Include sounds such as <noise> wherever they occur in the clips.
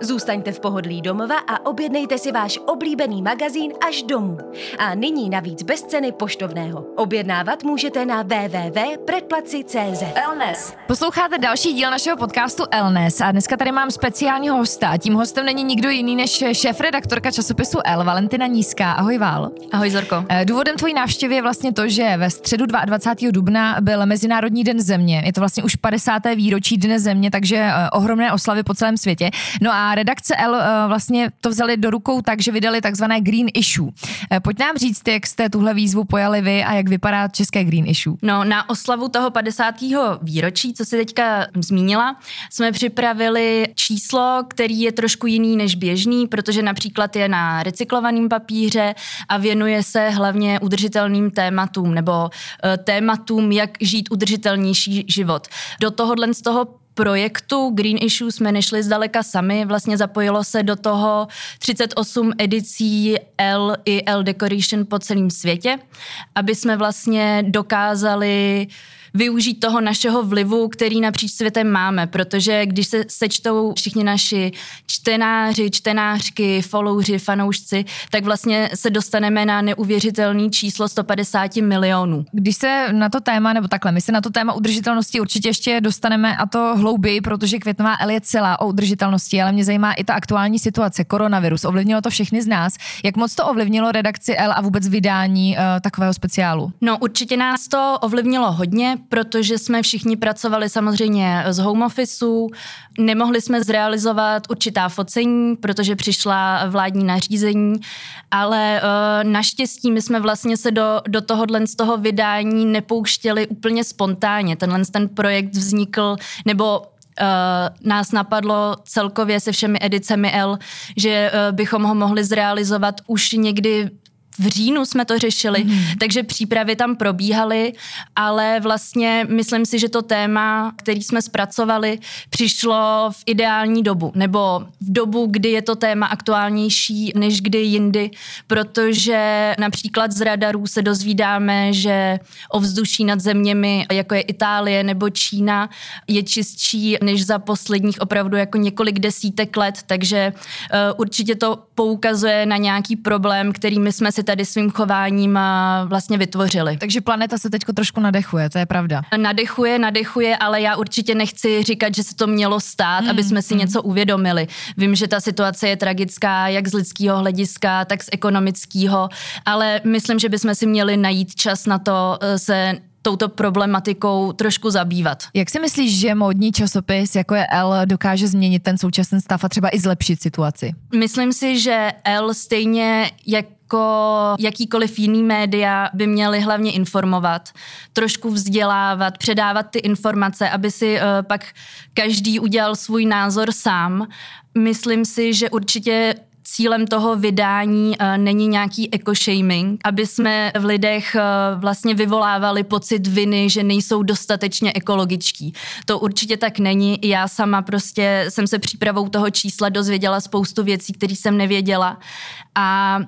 Zůstaňte v pohodlí domova a objednejte si váš oblíbený magazín až domů. A nyní navíc bez ceny poštovného. Objednávat můžete na www.predplaci.cz. Elnes. Posloucháte další díl našeho podcastu Elnes a dneska tady mám speciálního hosta. Tím hostem není nikdo jiný než šéf-redaktorka časopisu L, Valentina Nízká. Ahoj Vál. Ahoj Zorko. Eh, Důvodem tvojí návštěvy je vlastně to, že ve středu 22. dubna byl Mezinárodní den země. Je to vlastně už 50. výročí Dne země, takže eh, ohromné oslavy po celém světě. No a redakce L eh, vlastně to vzali do rukou tak, že vydali takzvané Green Issue. Eh, Pojď nám říct, jak jste tuhle výzvu pojali vy a jak vypadá české Green Issue. No, na oslavu toho 50. výročí, co si teďka zmínila, jsme připravili číslo, který je trošku jiný než běžný, protože například je na recyklovaném papíře a věnuje se hlavně udržitelným tématům nebo eh, tématům, jak žít udržitelnější život. Do tohohle z toho projektu Green Issue jsme nešli zdaleka sami, vlastně zapojilo se do toho 38 edicí L i L Decoration po celém světě, aby jsme vlastně dokázali využít toho našeho vlivu, který napříč světem máme, protože když se sečtou všichni naši čtenáři, čtenářky, followři, fanoušci, tak vlastně se dostaneme na neuvěřitelný číslo 150 milionů. Když se na to téma, nebo takhle, my se na to téma udržitelnosti určitě ještě dostaneme a to hlouběji, protože Květnová L je celá o udržitelnosti, ale mě zajímá i ta aktuální situace, koronavirus. Ovlivnilo to všechny z nás. Jak moc to ovlivnilo redakci L a vůbec vydání uh, takového speciálu? No určitě nás to ovlivnilo hodně, protože jsme všichni pracovali samozřejmě z home officeu, nemohli jsme zrealizovat určitá focení, protože přišla vládní nařízení, ale uh, naštěstí my jsme vlastně se do, do tohohle z toho vydání nepouštěli úplně spontánně. Tenhle ten projekt vznikl, nebo Uh, nás napadlo celkově se všemi edicemi L, že uh, bychom ho mohli zrealizovat už někdy v říjnu jsme to řešili, mm. takže přípravy tam probíhaly, ale vlastně myslím si, že to téma, který jsme zpracovali, přišlo v ideální dobu, nebo v dobu, kdy je to téma aktuálnější než kdy jindy, protože například z radarů se dozvídáme, že ovzduší nad zeměmi, jako je Itálie nebo Čína, je čistší než za posledních opravdu jako několik desítek let, takže uh, určitě to poukazuje na nějaký problém, který my jsme si tady svým chováním vlastně vytvořili. Takže planeta se teď trošku nadechuje, to je pravda. Nadechuje, nadechuje, ale já určitě nechci říkat, že se to mělo stát, mm, aby jsme si mm. něco uvědomili. Vím, že ta situace je tragická jak z lidského hlediska, tak z ekonomického, ale myslím, že bychom si měli najít čas na to eh, se touto problematikou trošku zabývat. Jak si myslíš, že módní časopis jako je L dokáže změnit ten současný stav a třeba i zlepšit situaci? Myslím si, že L stejně jak jako jakýkoliv jiný média by měly hlavně informovat, trošku vzdělávat, předávat ty informace, aby si uh, pak každý udělal svůj názor sám. Myslím si, že určitě cílem toho vydání uh, není nějaký eco-shaming, aby jsme v lidech uh, vlastně vyvolávali pocit viny, že nejsou dostatečně ekologičtí. To určitě tak není. Já sama prostě jsem se přípravou toho čísla dozvěděla spoustu věcí, které jsem nevěděla. A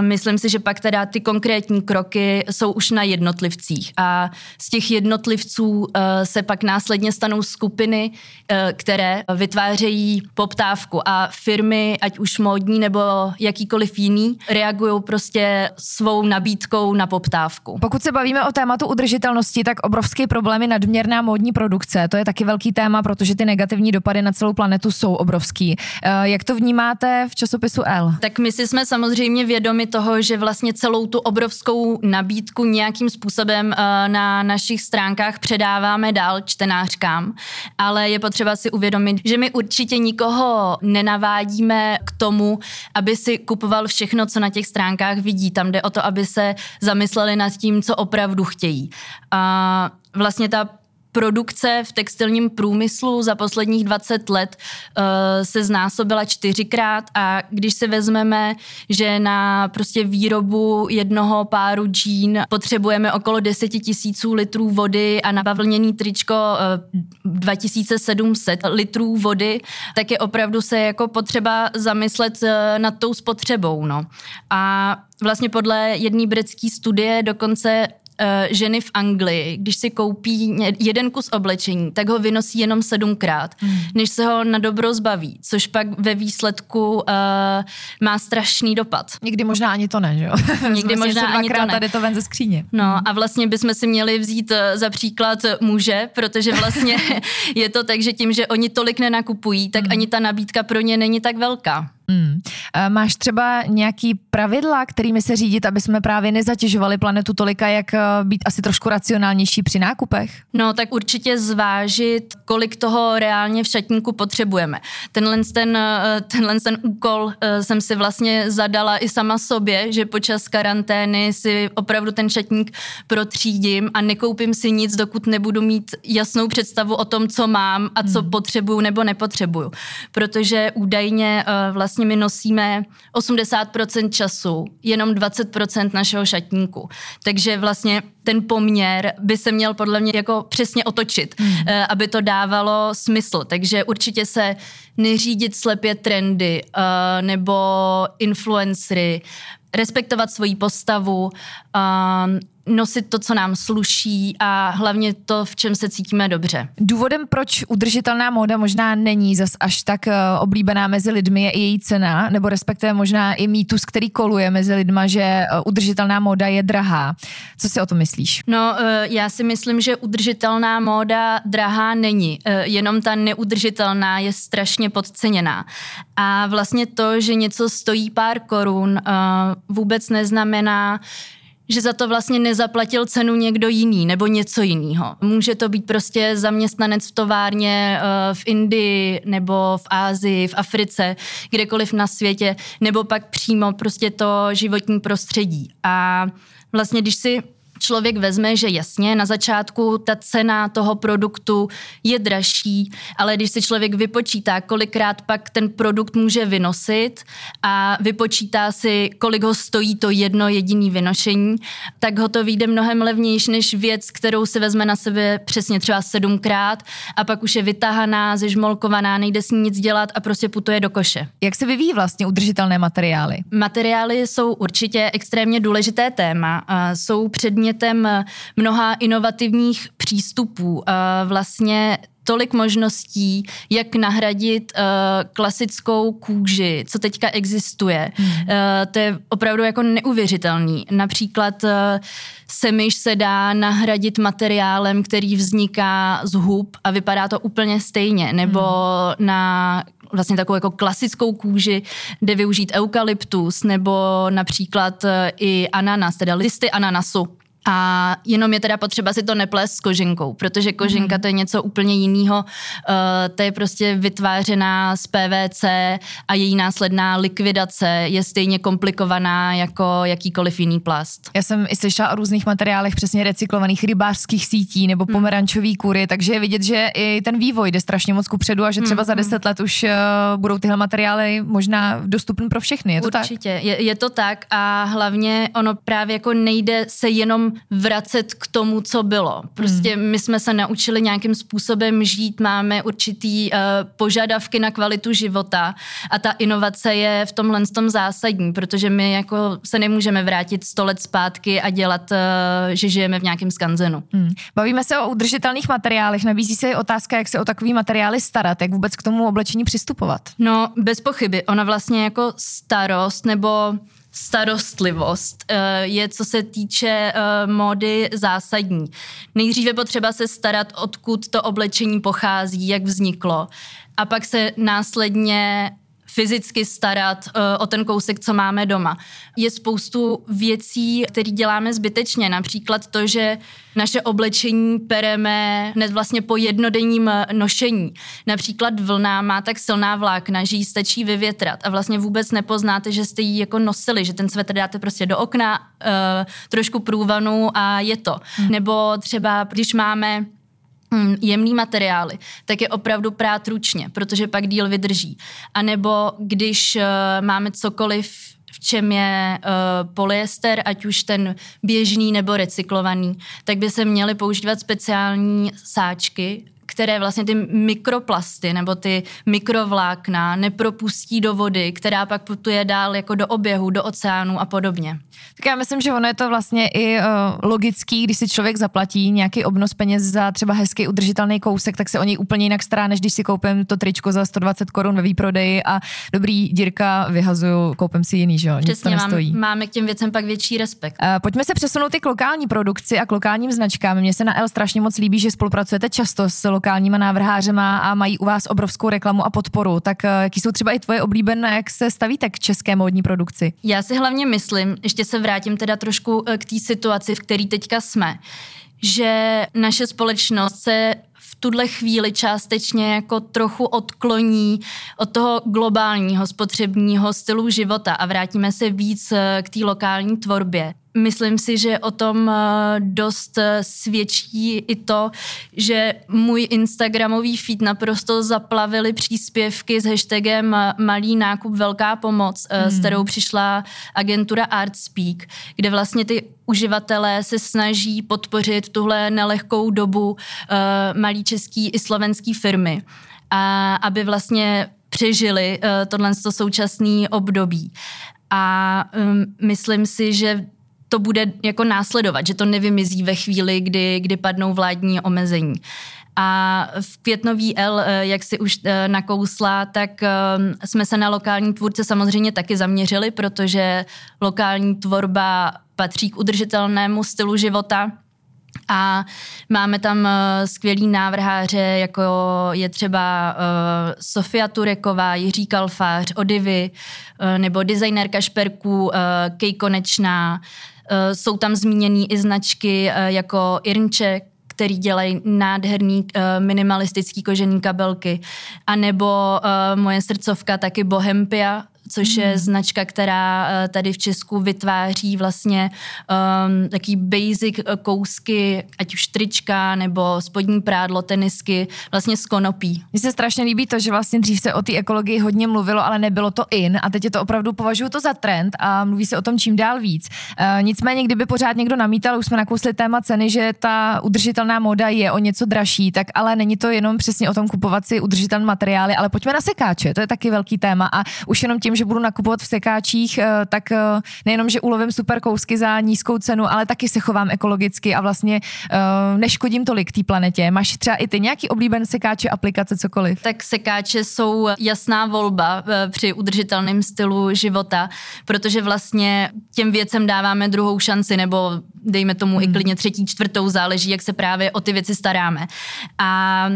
Myslím si, že pak teda ty konkrétní kroky jsou už na jednotlivcích a z těch jednotlivců eh, se pak následně stanou skupiny, eh, které vytvářejí poptávku a firmy, ať už módní nebo jakýkoliv jiný, reagují prostě svou nabídkou na poptávku. Pokud se bavíme o tématu udržitelnosti, tak obrovský problém je nadměrná módní produkce. To je taky velký téma, protože ty negativní dopady na celou planetu jsou obrovský. Eh, jak to vnímáte v časopisu L? Tak my si jsme samozřejmě vědomi vědomi toho, že vlastně celou tu obrovskou nabídku nějakým způsobem eh, na našich stránkách předáváme dál čtenářkám, ale je potřeba si uvědomit, že my určitě nikoho nenavádíme k tomu, aby si kupoval všechno, co na těch stránkách vidí. Tam jde o to, aby se zamysleli nad tím, co opravdu chtějí. A vlastně ta produkce v textilním průmyslu za posledních 20 let uh, se znásobila čtyřikrát a když si vezmeme, že na prostě výrobu jednoho páru džín potřebujeme okolo 10 tisíců litrů vody a na bavlněný tričko uh, 2700 litrů vody, tak je opravdu se jako potřeba zamyslet uh, nad tou spotřebou. No. A vlastně podle jedné britské studie dokonce ženy v Anglii, když si koupí jeden kus oblečení, tak ho vynosí jenom sedmkrát, hmm. než se ho na dobro zbaví, což pak ve výsledku uh, má strašný dopad. Někdy možná ani to ne, že jo? Někdy <laughs> možná ani to ne. tady to ven ze skříně. No a vlastně bychom si měli vzít eh, za příklad muže, protože vlastně <laughs> je to tak, že tím, že oni tolik nenakupují, tak hmm. ani ta nabídka pro ně není tak velká. Hmm. Máš třeba nějaký pravidla, kterými se řídit, aby jsme právě nezatěžovali planetu tolika, jak eh, být asi trošku racionálnější při nákupech? No, tak určitě zvážit, kolik toho reálně v šatníku potřebujeme. Tenhle ten, eh, tenhle ten úkol jsem si vlastně zadala i sama sobě, že počas karantény si opravdu ten šatník protřídím a nekoupím si nic, dokud nebudu mít jasnou představu o tom, co mám a co hmm. potřebuju nebo nepotřebuju. Protože údajně vlastně my nosíme 80% času, jenom 20% našeho šatníku. Takže vlastně ten poměr by se měl podle mě jako přesně otočit, mm. aby to dávalo smysl. Takže určitě se neřídit slepě trendy uh, nebo influencery, respektovat svoji postavu, uh, nosit to, co nám sluší a hlavně to, v čem se cítíme dobře. Důvodem, proč udržitelná móda možná není zas až tak uh, oblíbená mezi lidmi, je i její cena, nebo respektive možná i mýtus, který koluje mezi lidma, že uh, udržitelná móda je drahá. Co si o to myslíš? No, uh, já si myslím, že udržitelná móda drahá není, jenom ta neudržitelná je strašně podceněná. A vlastně to, že něco stojí pár korun, vůbec neznamená, že za to vlastně nezaplatil cenu někdo jiný nebo něco jiného. Může to být prostě zaměstnanec v továrně uh, v Indii nebo v Ázii, v Africe, kdekoliv na světě, nebo pak přímo prostě to životní prostředí. A vlastně, když si člověk vezme, že jasně, na začátku ta cena toho produktu je dražší, ale když si člověk vypočítá, kolikrát pak ten produkt může vynosit a vypočítá si, kolik ho stojí to jedno jediný vynošení, tak ho to vyjde mnohem levnější než věc, kterou si vezme na sebe přesně třeba sedmkrát a pak už je vytahaná, zežmolkovaná, nejde s ní nic dělat a prostě putuje do koše. Jak se vyvíjí vlastně udržitelné materiály? Materiály jsou určitě extrémně důležité téma. Jsou předmě předmětem eh, mnoha inovativních přístupů. Eh, vlastně tolik možností, jak nahradit uh, klasickou kůži, co teďka existuje. Hmm. Uh, to je opravdu jako neuvěřitelný. Například uh, semyš se dá nahradit materiálem, který vzniká z hub a vypadá to úplně stejně. Nebo hmm. na vlastně takovou jako klasickou kůži jde využít eukalyptus nebo například i ananas, teda listy ananasu a jenom je teda potřeba si to neplést s kožinkou, protože kožinka mm. to je něco úplně jiného. Uh, to je prostě vytvářená z PVC a její následná likvidace je stejně komplikovaná jako jakýkoliv jiný plast. Já jsem i slyšela o různých materiálech přesně recyklovaných rybářských sítí nebo mhm. pomerančový kury, takže je vidět, že i ten vývoj jde strašně moc kupředu a že třeba za mhm. deset let už uh, budou tyhle materiály možná dostupné pro všechny. Je to Určitě, tak? Je, je to tak a hlavně ono právě jako nejde se jenom vracet k tomu, co bylo. Prostě hmm. my jsme se naučili nějakým způsobem žít, máme určitý uh, požadavky na kvalitu života a ta inovace je v tomhle tom zásadní, protože my jako se nemůžeme vrátit sto let zpátky a dělat, uh, že žijeme v nějakém skanzenu. Hmm. Bavíme se o udržitelných materiálech, nabízí se otázka, jak se o takový materiály starat, jak vůbec k tomu oblečení přistupovat. No, bez pochyby. Ona vlastně jako starost nebo starostlivost eh, je, co se týče eh, módy, zásadní. Nejdříve potřeba se starat, odkud to oblečení pochází, jak vzniklo. A pak se následně fyzicky starat uh, o ten kousek, co máme doma. Je spoustu věcí, které děláme zbytečně, například to, že naše oblečení pereme hned vlastně po jednodenním nošení. Například vlna má tak silná vlákna, že ji stačí vyvětrat a vlastně vůbec nepoznáte, že jste ji jako nosili, že ten svetr dáte prostě do okna, uh, trošku průvanu a je to. Hmm. Nebo třeba, když máme jemný materiály, tak je opravdu prát ručně, protože pak díl vydrží. A nebo když uh, máme cokoliv v čem je uh, polyester, ať už ten běžný nebo recyklovaný, tak by se měly používat speciální sáčky, které vlastně ty mikroplasty nebo ty mikrovlákna nepropustí do vody, která pak putuje dál jako do oběhu, do oceánu a podobně. Tak já myslím, že ono je to vlastně i uh, logický, když si člověk zaplatí nějaký obnos peněz za třeba hezký udržitelný kousek, tak se o něj úplně jinak stará, než když si koupím to tričko za 120 korun ve výprodeji a dobrý dírka vyhazuju, koupím si jiný, že jo? Nic to. Mám, máme k těm věcem pak větší respekt. Uh, pojďme se přesunout i k lokální produkci a k lokálním značkám. Mně se na L strašně moc líbí, že spolupracujete často s lokálníma návrhářema a mají u vás obrovskou reklamu a podporu. Tak uh, jaký jsou třeba i tvoje oblíbené, jak se stavíte k české módní produkci? Já si hlavně myslím, ještě se vrátím teda trošku eh, k té situaci, v které teďka jsme, že naše společnost se v tuhle chvíli částečně jako trochu odkloní od toho globálního spotřebního stylu života a vrátíme se víc eh, k té lokální tvorbě. Myslím si, že o tom eh, dost eh, svědčí i to, že můj Instagramový feed naprosto zaplavili příspěvky s hashtagem eh, malý nákup, velká pomoc, hmm. s kterou přišla agentura Artspeak, kde vlastně ty uživatelé se snaží podpořit tuhle nelehkou dobu malý český i slovenský firmy, a aby vlastně přežili tohle současné období. A um, myslím si, že to bude jako následovat, že to nevymizí ve chvíli, kdy, kdy padnou vládní omezení. A v květnový L, eh, jak si už eh, nakousla, tak eh, jsme se na lokální tvůrce samozřejmě taky zaměřili, protože lokální tvorba patří k udržitelnému stylu života. A máme tam skvělý návrháře, jako je třeba Sofia Tureková, Jiří Kalfář, Odivy, nebo designérka šperků Kej Konečná, jsou tam zmíněný i značky eh, jako Irnče, který dělají nádherný uh, minimalistický kožený kabelky. A nebo moje srdcovka taky Bohempia, což je hmm. značka, která uh, tady v Česku vytváří vlastně um, taký basic kousky, ať už trička nebo spodní prádlo, tenisky, vlastně z konopí. Mně se strašně líbí to, že vlastně dřív se o té ekologii hodně mluvilo, ale nebylo to in a teď je to opravdu, považuji to za trend a mluví se o tom čím dál víc. Uh, nicméně, kdyby pořád někdo namítal, už jsme nakousli téma ceny, že ta udržitelná móda je o něco dražší, tak ale není to jenom přesně o tom kupovat si udržitelné materiály, ale pojďme na sekáče, to je taky velký téma a už jenom tím, že budu nakupovat v sekáčích, eh, tak eh, nejenom, že ulovím super kousky za nízkou cenu, ale taky se chovám ekologicky a vlastně eh, neškodím tolik té planetě. Máš třeba i ty nějaký oblíbený sekáče, aplikace, cokoliv? Tak sekáče jsou jasná volba při udržitelném stylu života, protože vlastně těm věcem dáváme druhou šanci, nebo dejme tomu hmm. i klidně třetí, čtvrtou, záleží, jak se právě o ty věci staráme. A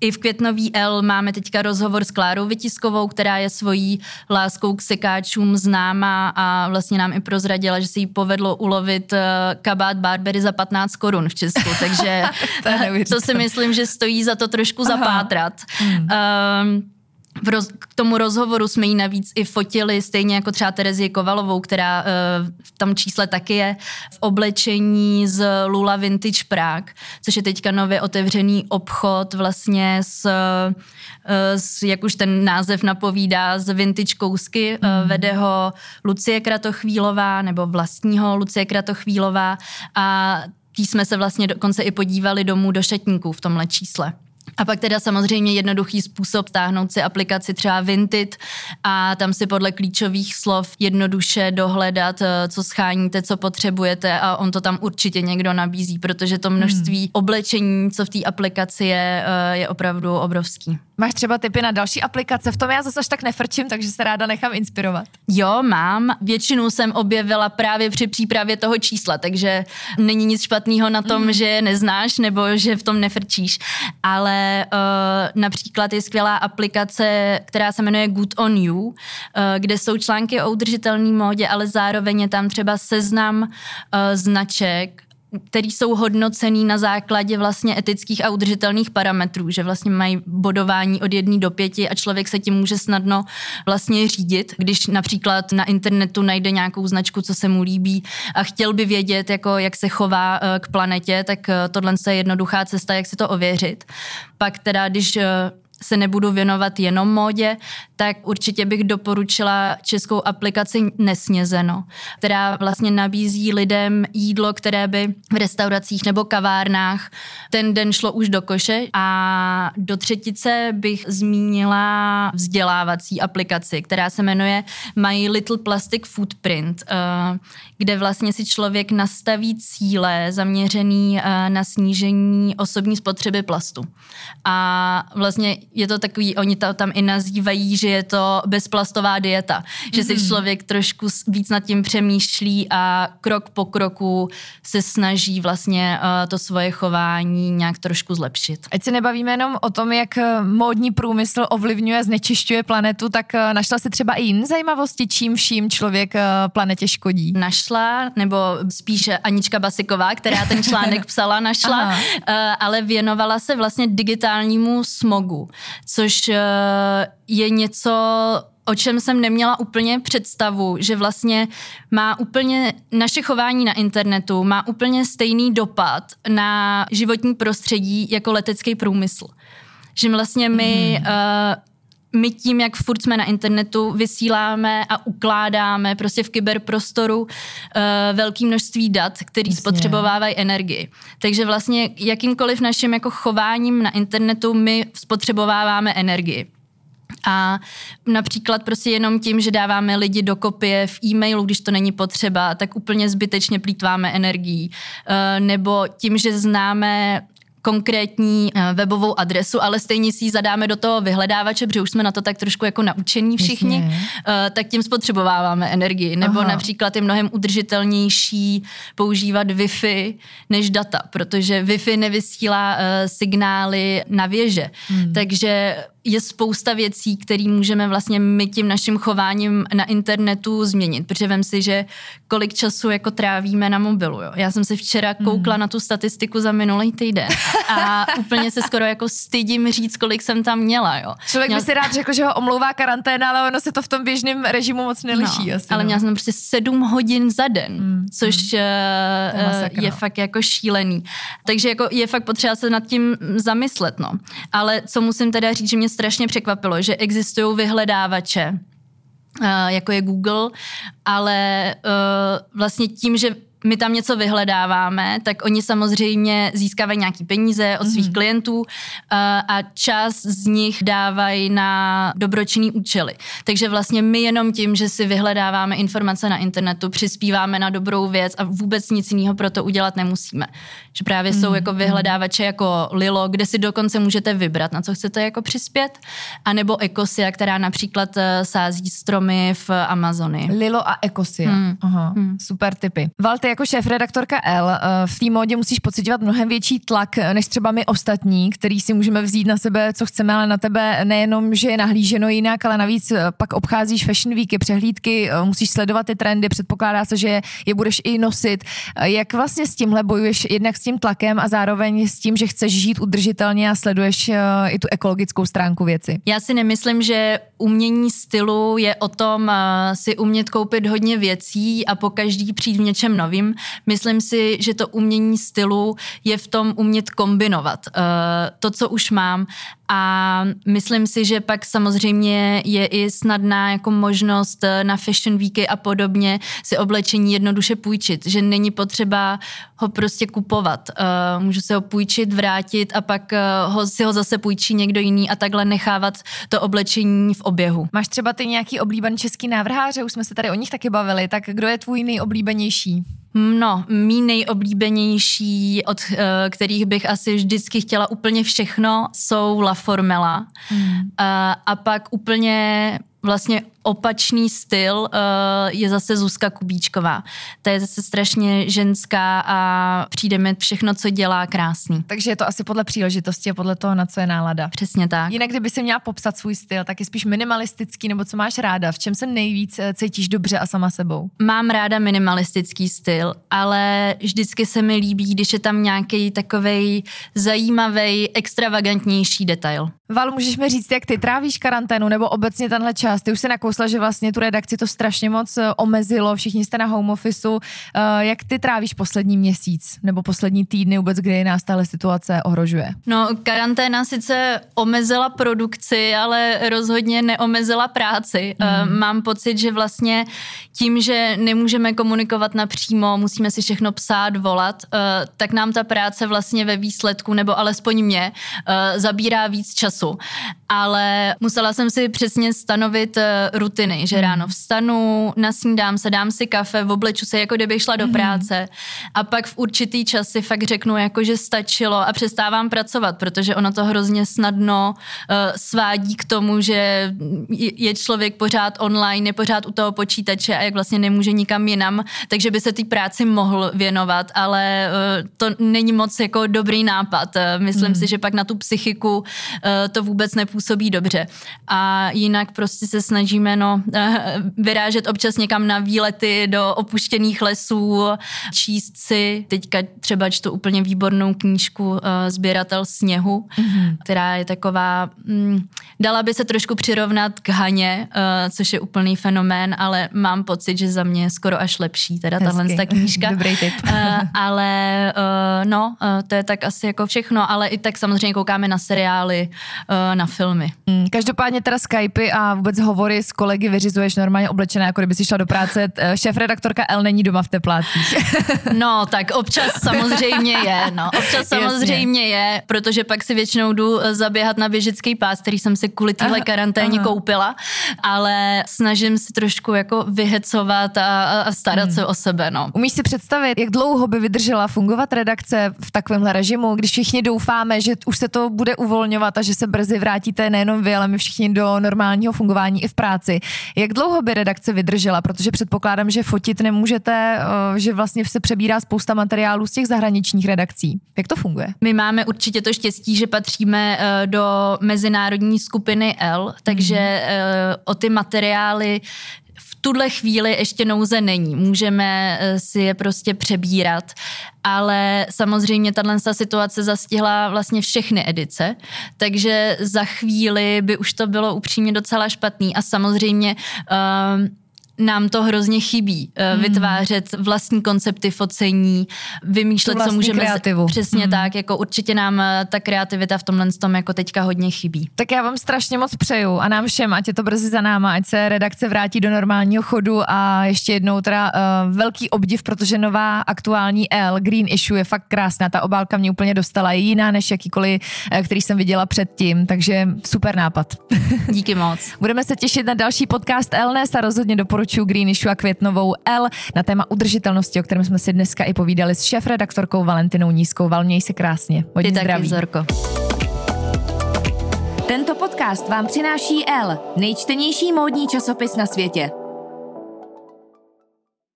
i v Květnový L máme teďka rozhovor s Klárou Vytiskovou, která je svojí láskou k sekáčům známá a vlastně nám i prozradila, že se jí povedlo ulovit eh, kabát Barbery za 15 korun v Česku, takže <laughs> to, to si myslím, že stojí za to trošku Aha. zapátrat. Hmm. Um, v roz, k tomu rozhovoru jsme ji navíc i fotili, stejně jako třeba Terezie Kovalovou, která uh, v tom čísle taky je, v oblečení z Lula Vintage Prague, což je teďka nově otevřený obchod vlastně s, uh, s jak už ten název napovídá, z vintage kousky. Mm. Uh, vede ho Lucie Kratochvílová, nebo vlastního Lucie Kratochvílová a tý jsme se vlastně dokonce i podívali domů do šatníků v tomhle čísle. A pak teda samozřejmě jednoduchý způsob táhnout si aplikaci třeba Vinted a tam si podle klíčových slov jednoduše dohledat, eh, co scháníte, co potřebujete a on to tam určitě někdo nabízí, protože to množství hmm. oblečení, co v té aplikaci je, eh, je opravdu obrovský. Máš třeba tipy na další aplikace? V tom já zase až tak nefrčím, takže se ráda nechám inspirovat. Jo, mám. Většinu jsem objevila právě při přípravě toho čísla, takže není nic špatného na tom, mm. že je neznáš nebo že v tom nefrčíš. Ale uh, například je skvělá aplikace, která se jmenuje Good on You, uh, kde jsou články o udržitelné módě, ale zároveň je tam třeba seznam uh, značek, který jsou hodnocený na základě vlastně etických a udržitelných parametrů, že vlastně mají bodování od jedné do pěti a člověk se tím může snadno vlastně řídit, když například na internetu najde nějakou značku, co se mu líbí a chtěl by vědět, jako jak se chová eh, k planetě, tak eh, tohle je jednoduchá cesta, jak si to ověřit. Pak teda, když eh, se nebudu věnovat jenom módě, tak určitě bych doporučila českou aplikaci Nesnězeno, která vlastně nabízí lidem jídlo, které by v restauracích nebo kavárnách ten den šlo už do koše a do třetice bych zmínila vzdělávací aplikaci, která se jmenuje My Little Plastic Footprint, eh, kde vlastně si člověk nastaví cíle zaměřený eh, na snížení osobní spotřeby plastu. A vlastně je to takový, oni to tam i nazývají, že je to bezplastová dieta, že mm-hmm. si mhm. člověk trošku víc nad tím přemýšlí a krok po kroku se snaží vlastně uh, to svoje chování nějak trošku zlepšit. Ať se nebavíme jenom o tom, jak eh, módní průmysl ovlivňuje a znečišťuje planetu, tak uh, našla si třeba i jiné zajímavosti, čím vším člověk uh, planetě škodí? Našla, nebo spíše Anička Basiková, která ten článek psala, našla, <laughs> uh, ale věnovala se vlastně digitálnímu smogu což eh, je něco, o čem jsem neměla úplně představu, že vlastně má úplně naše chování na internetu má úplně stejný dopad na životní prostředí jako letecký průmysl. Že vlastně my mm. uh, my tím, jak furt jsme na internetu, vysíláme a ukládáme prostě v kyberprostoru uh, velké množství dat, který Jasně. spotřebovávají energii. Takže vlastně jakýmkoliv naším jako chováním na internetu my spotřebováváme energii. A například prostě jenom tím, že dáváme lidi do kopie v e-mailu, když to není potřeba, tak úplně zbytečně plítváme energií. Uh, nebo tím, že známe konkrétní eh, webovou adresu, ale stejně si ji zadáme do toho vyhledávače, protože už jsme na to tak trošku jako naučení všichni, Jasně. Eh, tak tím spotřebováváme energii. Nebo Aha. například je mnohem udržitelnější používat Wi-Fi než data, protože Wi-Fi nevysílá uh, signály na věže. Hmm. Takže je spousta věcí, které můžeme vlastně my tím naším chováním na internetu změnit, protože vem si, že kolik času jako trávíme na mobilu. Jo. Já jsem se včera koukla mm. na tu statistiku za minulý týden a <laughs> úplně se skoro jako stydím říct, kolik jsem tam měla. Jo. Člověk měl... by si rád řekl, že ho omlouvá karanténa, ale ono se to v tom běžném režimu moc neliší. No, asi, ale no. měla jsem prostě sedm hodin za den, mm. což mm. Uh, je fakt jako šílený. Takže jako je fakt potřeba se nad tím zamyslet. No. Ale co musím teda říct, že mě strašně překvapilo, že existují vyhledávače, uh, jako je Google, ale uh, vlastně tím, že my tam něco vyhledáváme, tak oni samozřejmě získávají nějaký peníze od svých mm. klientů uh, a čas z nich dávají na dobročinný účely. Takže vlastně my jenom tím, že si vyhledáváme informace na internetu, přispíváme na dobrou věc a vůbec nic jiného pro to udělat nemusíme. Že právě mm. jsou jako mhm. vyhledávače jako Lilo, kde si dokonce můžete vybrat, na co chcete jako přispět, anebo Ecosia, která například uh, sází stromy v Amazony. Lilo a Ecosia. Mm. Aha, mm. super typy. Valte, ty jako šéf-redaktorka L eh, v té módě musíš pocitovat mnohem větší tlak eh, než třeba my ostatní, který si můžeme vzít na sebe, co chceme, ale na tebe nejenom, že je nahlíženo jinak, ale navíc eh, pak obcházíš fashion weeky, přehlídky, musíš sledovat ty trendy, předpokládá se, že je budeš i nosit. Jak vlastně s tímhle bojuješ jednak s tím tlakem a zároveň s tím, že chceš žít udržitelně a sleduješ i tu ekologickou stránku věci? Já si nemyslím, že umění stylu je o tom si umět koupit hodně věcí a po každý přijít v něčem novým bavím. Myslím si, že to umění stylu je v tom umět kombinovat uh, to, co už mám a myslím si, že pak samozřejmě je i snadná jako možnost eh, na fashion weeky a podobně si oblečení jednoduše půjčit, že není potřeba ho prostě kupovat. Uh, můžu se ho půjčit, vrátit a pak uh, ho, si ho zase půjčí někdo jiný a takhle nechávat to oblečení v oběhu. Máš třeba ty nějaký oblíbený český návrháře, už jsme se tady o nich taky bavili, tak kdo je tvůj nejoblíbenější? No, mý nejoblíbenější, od kterých bych asi vždycky chtěla úplně všechno, jsou La Formela. Hmm. Uh, a pak úplně vlastně opačný styl uh, je zase Zuzka Kubíčková. Ta je zase strašně ženská a přijde mi všechno, co dělá, krásný. Takže je to asi podle příležitosti a podle toho, na co je nálada. Přesně tak. Jinak, kdyby si měla popsat svůj styl, tak je spíš minimalistický, nebo co máš ráda? V čem se nejvíc eh, cítíš dobře a sama sebou? Mám ráda minimalistický styl, ale vždycky se mi líbí, když je tam nějaký takový zajímavý, extravagantnější detail. Val, můžeš mi říct, jak ty trávíš karanténu nebo obecně tenhle čas? Ty už se nakousla, že vlastně tu redakci to strašně moc eh, omezilo, všichni jste na home officeu. Eh, jak ty trávíš poslední měsíc nebo poslední týdny vůbec, kdy nás tahle situace ohrožuje? No, karanténa sice omezila produkci, ale rozhodně neomezila práci. Mm. Mám pocit, že vlastně tím, že nemůžeme komunikovat napřímo, musíme si všechno psát, volat, tak nám ta práce vlastně ve výsledku, nebo alespoň mě, zabírá víc času, ale musela jsem si přesně stanovit uh, rutiny, že ráno hmm. vstanu, nasnídám se, dám si kafe, obleču se, jako kdybych šla do hmm. práce a pak v určitý čas si fakt řeknu, jako že stačilo a přestávám pracovat, protože ono to hrozně snadno uh, svádí k tomu, že je člověk pořád online, je pořád u toho počítače a jak vlastně nemůže nikam jinam, takže by se té práci mohl věnovat, ale uh, to není moc jako dobrý nápad. Myslím hmm. si, že pak na tu psychiku uh, to vůbec nepůsobí dobře. A jinak prostě se snažíme no, vyrážet občas někam na výlety do opuštěných lesů, číst si. Teďka třeba čtu úplně výbornou knížku uh, Sběratel sněhu, mm-hmm. která je taková, mm, dala by se trošku přirovnat k Haně, uh, což je úplný fenomén, ale mám pocit, že za mě je skoro až lepší, teda tahle ta knížka. Dobrý tip. uh, ale uh, no, uh, to je tak asi jako všechno, ale i tak samozřejmě koukáme na seriály, uh, na filmy. Hmm, každopádně teda Skypey a vůbec hovory s kolegy vyřizuješ normálně oblečené, jako kdyby si šla do práce. Šéf-redaktorka L není doma v teplácích. <laughs> no, tak občas samozřejmě je, no. Občas samozřejmě Jasně. je, protože pak si většinou jdu zaběhat na běžický pás, který jsem si kvůli téhle karanténě aha. koupila, ale snažím se trošku jako vyhecovat a, a starat hmm. se o sebe, no. Umíš si představit, jak dlouho by vydržela fungovat redakce v takovémhle režimu, když všichni doufáme, že už se to bude uvolňovat a že se brzy vrátíte nejenom vy, ale my všichni do normálního fungování i v práci. Jak dlouho by redakce vydržela? Protože předpokládám, že fotit nemůžete, eh, že vlastně se přebírá spousta materiálů z těch zahraničních redakcí. Jak to funguje? My máme určitě to štěstí, že patříme eh, do mezinárodní skupiny L, takže mm. o ty materiály v tuhle chvíli ještě nouze není. Můžeme eh, si je prostě přebírat, ale samozřejmě tato situace zastihla vlastně všechny edice, takže za chvíli by už to bylo upřímně docela špatný a samozřejmě uh, nám to hrozně chybí. Hmm. Vytvářet vlastní koncepty focení, vymýšlet, co můžeme... kreativu. Přesně hmm. tak, jako určitě nám eh, ta kreativita v tomhle tom jako teďka hodně chybí. Tak já vám strašně moc přeju a nám všem, ať je to brzy za náma, ať se redakce vrátí do normálního chodu a ještě jednou teda uh, velký obdiv, protože nová aktuální L, Green Issue je fakt krásná, ta obálka mě úplně dostala, je jiná než jakýkoliv, který jsem viděla předtím, takže super nápad. <laughs> Díky moc. Budeme se těšit na další podcast Elnes a rozhodně doporučuji doporučuji Greenišu a Květnovou L na téma udržitelnosti, o kterém jsme si dneska i povídali s šéf-redaktorkou Valentinou Nízkou. Val, měj se krásně. Hodně Ty zdraví. Taky, Zorko. Tento podcast vám přináší L, nejčtenější módní časopis na světě.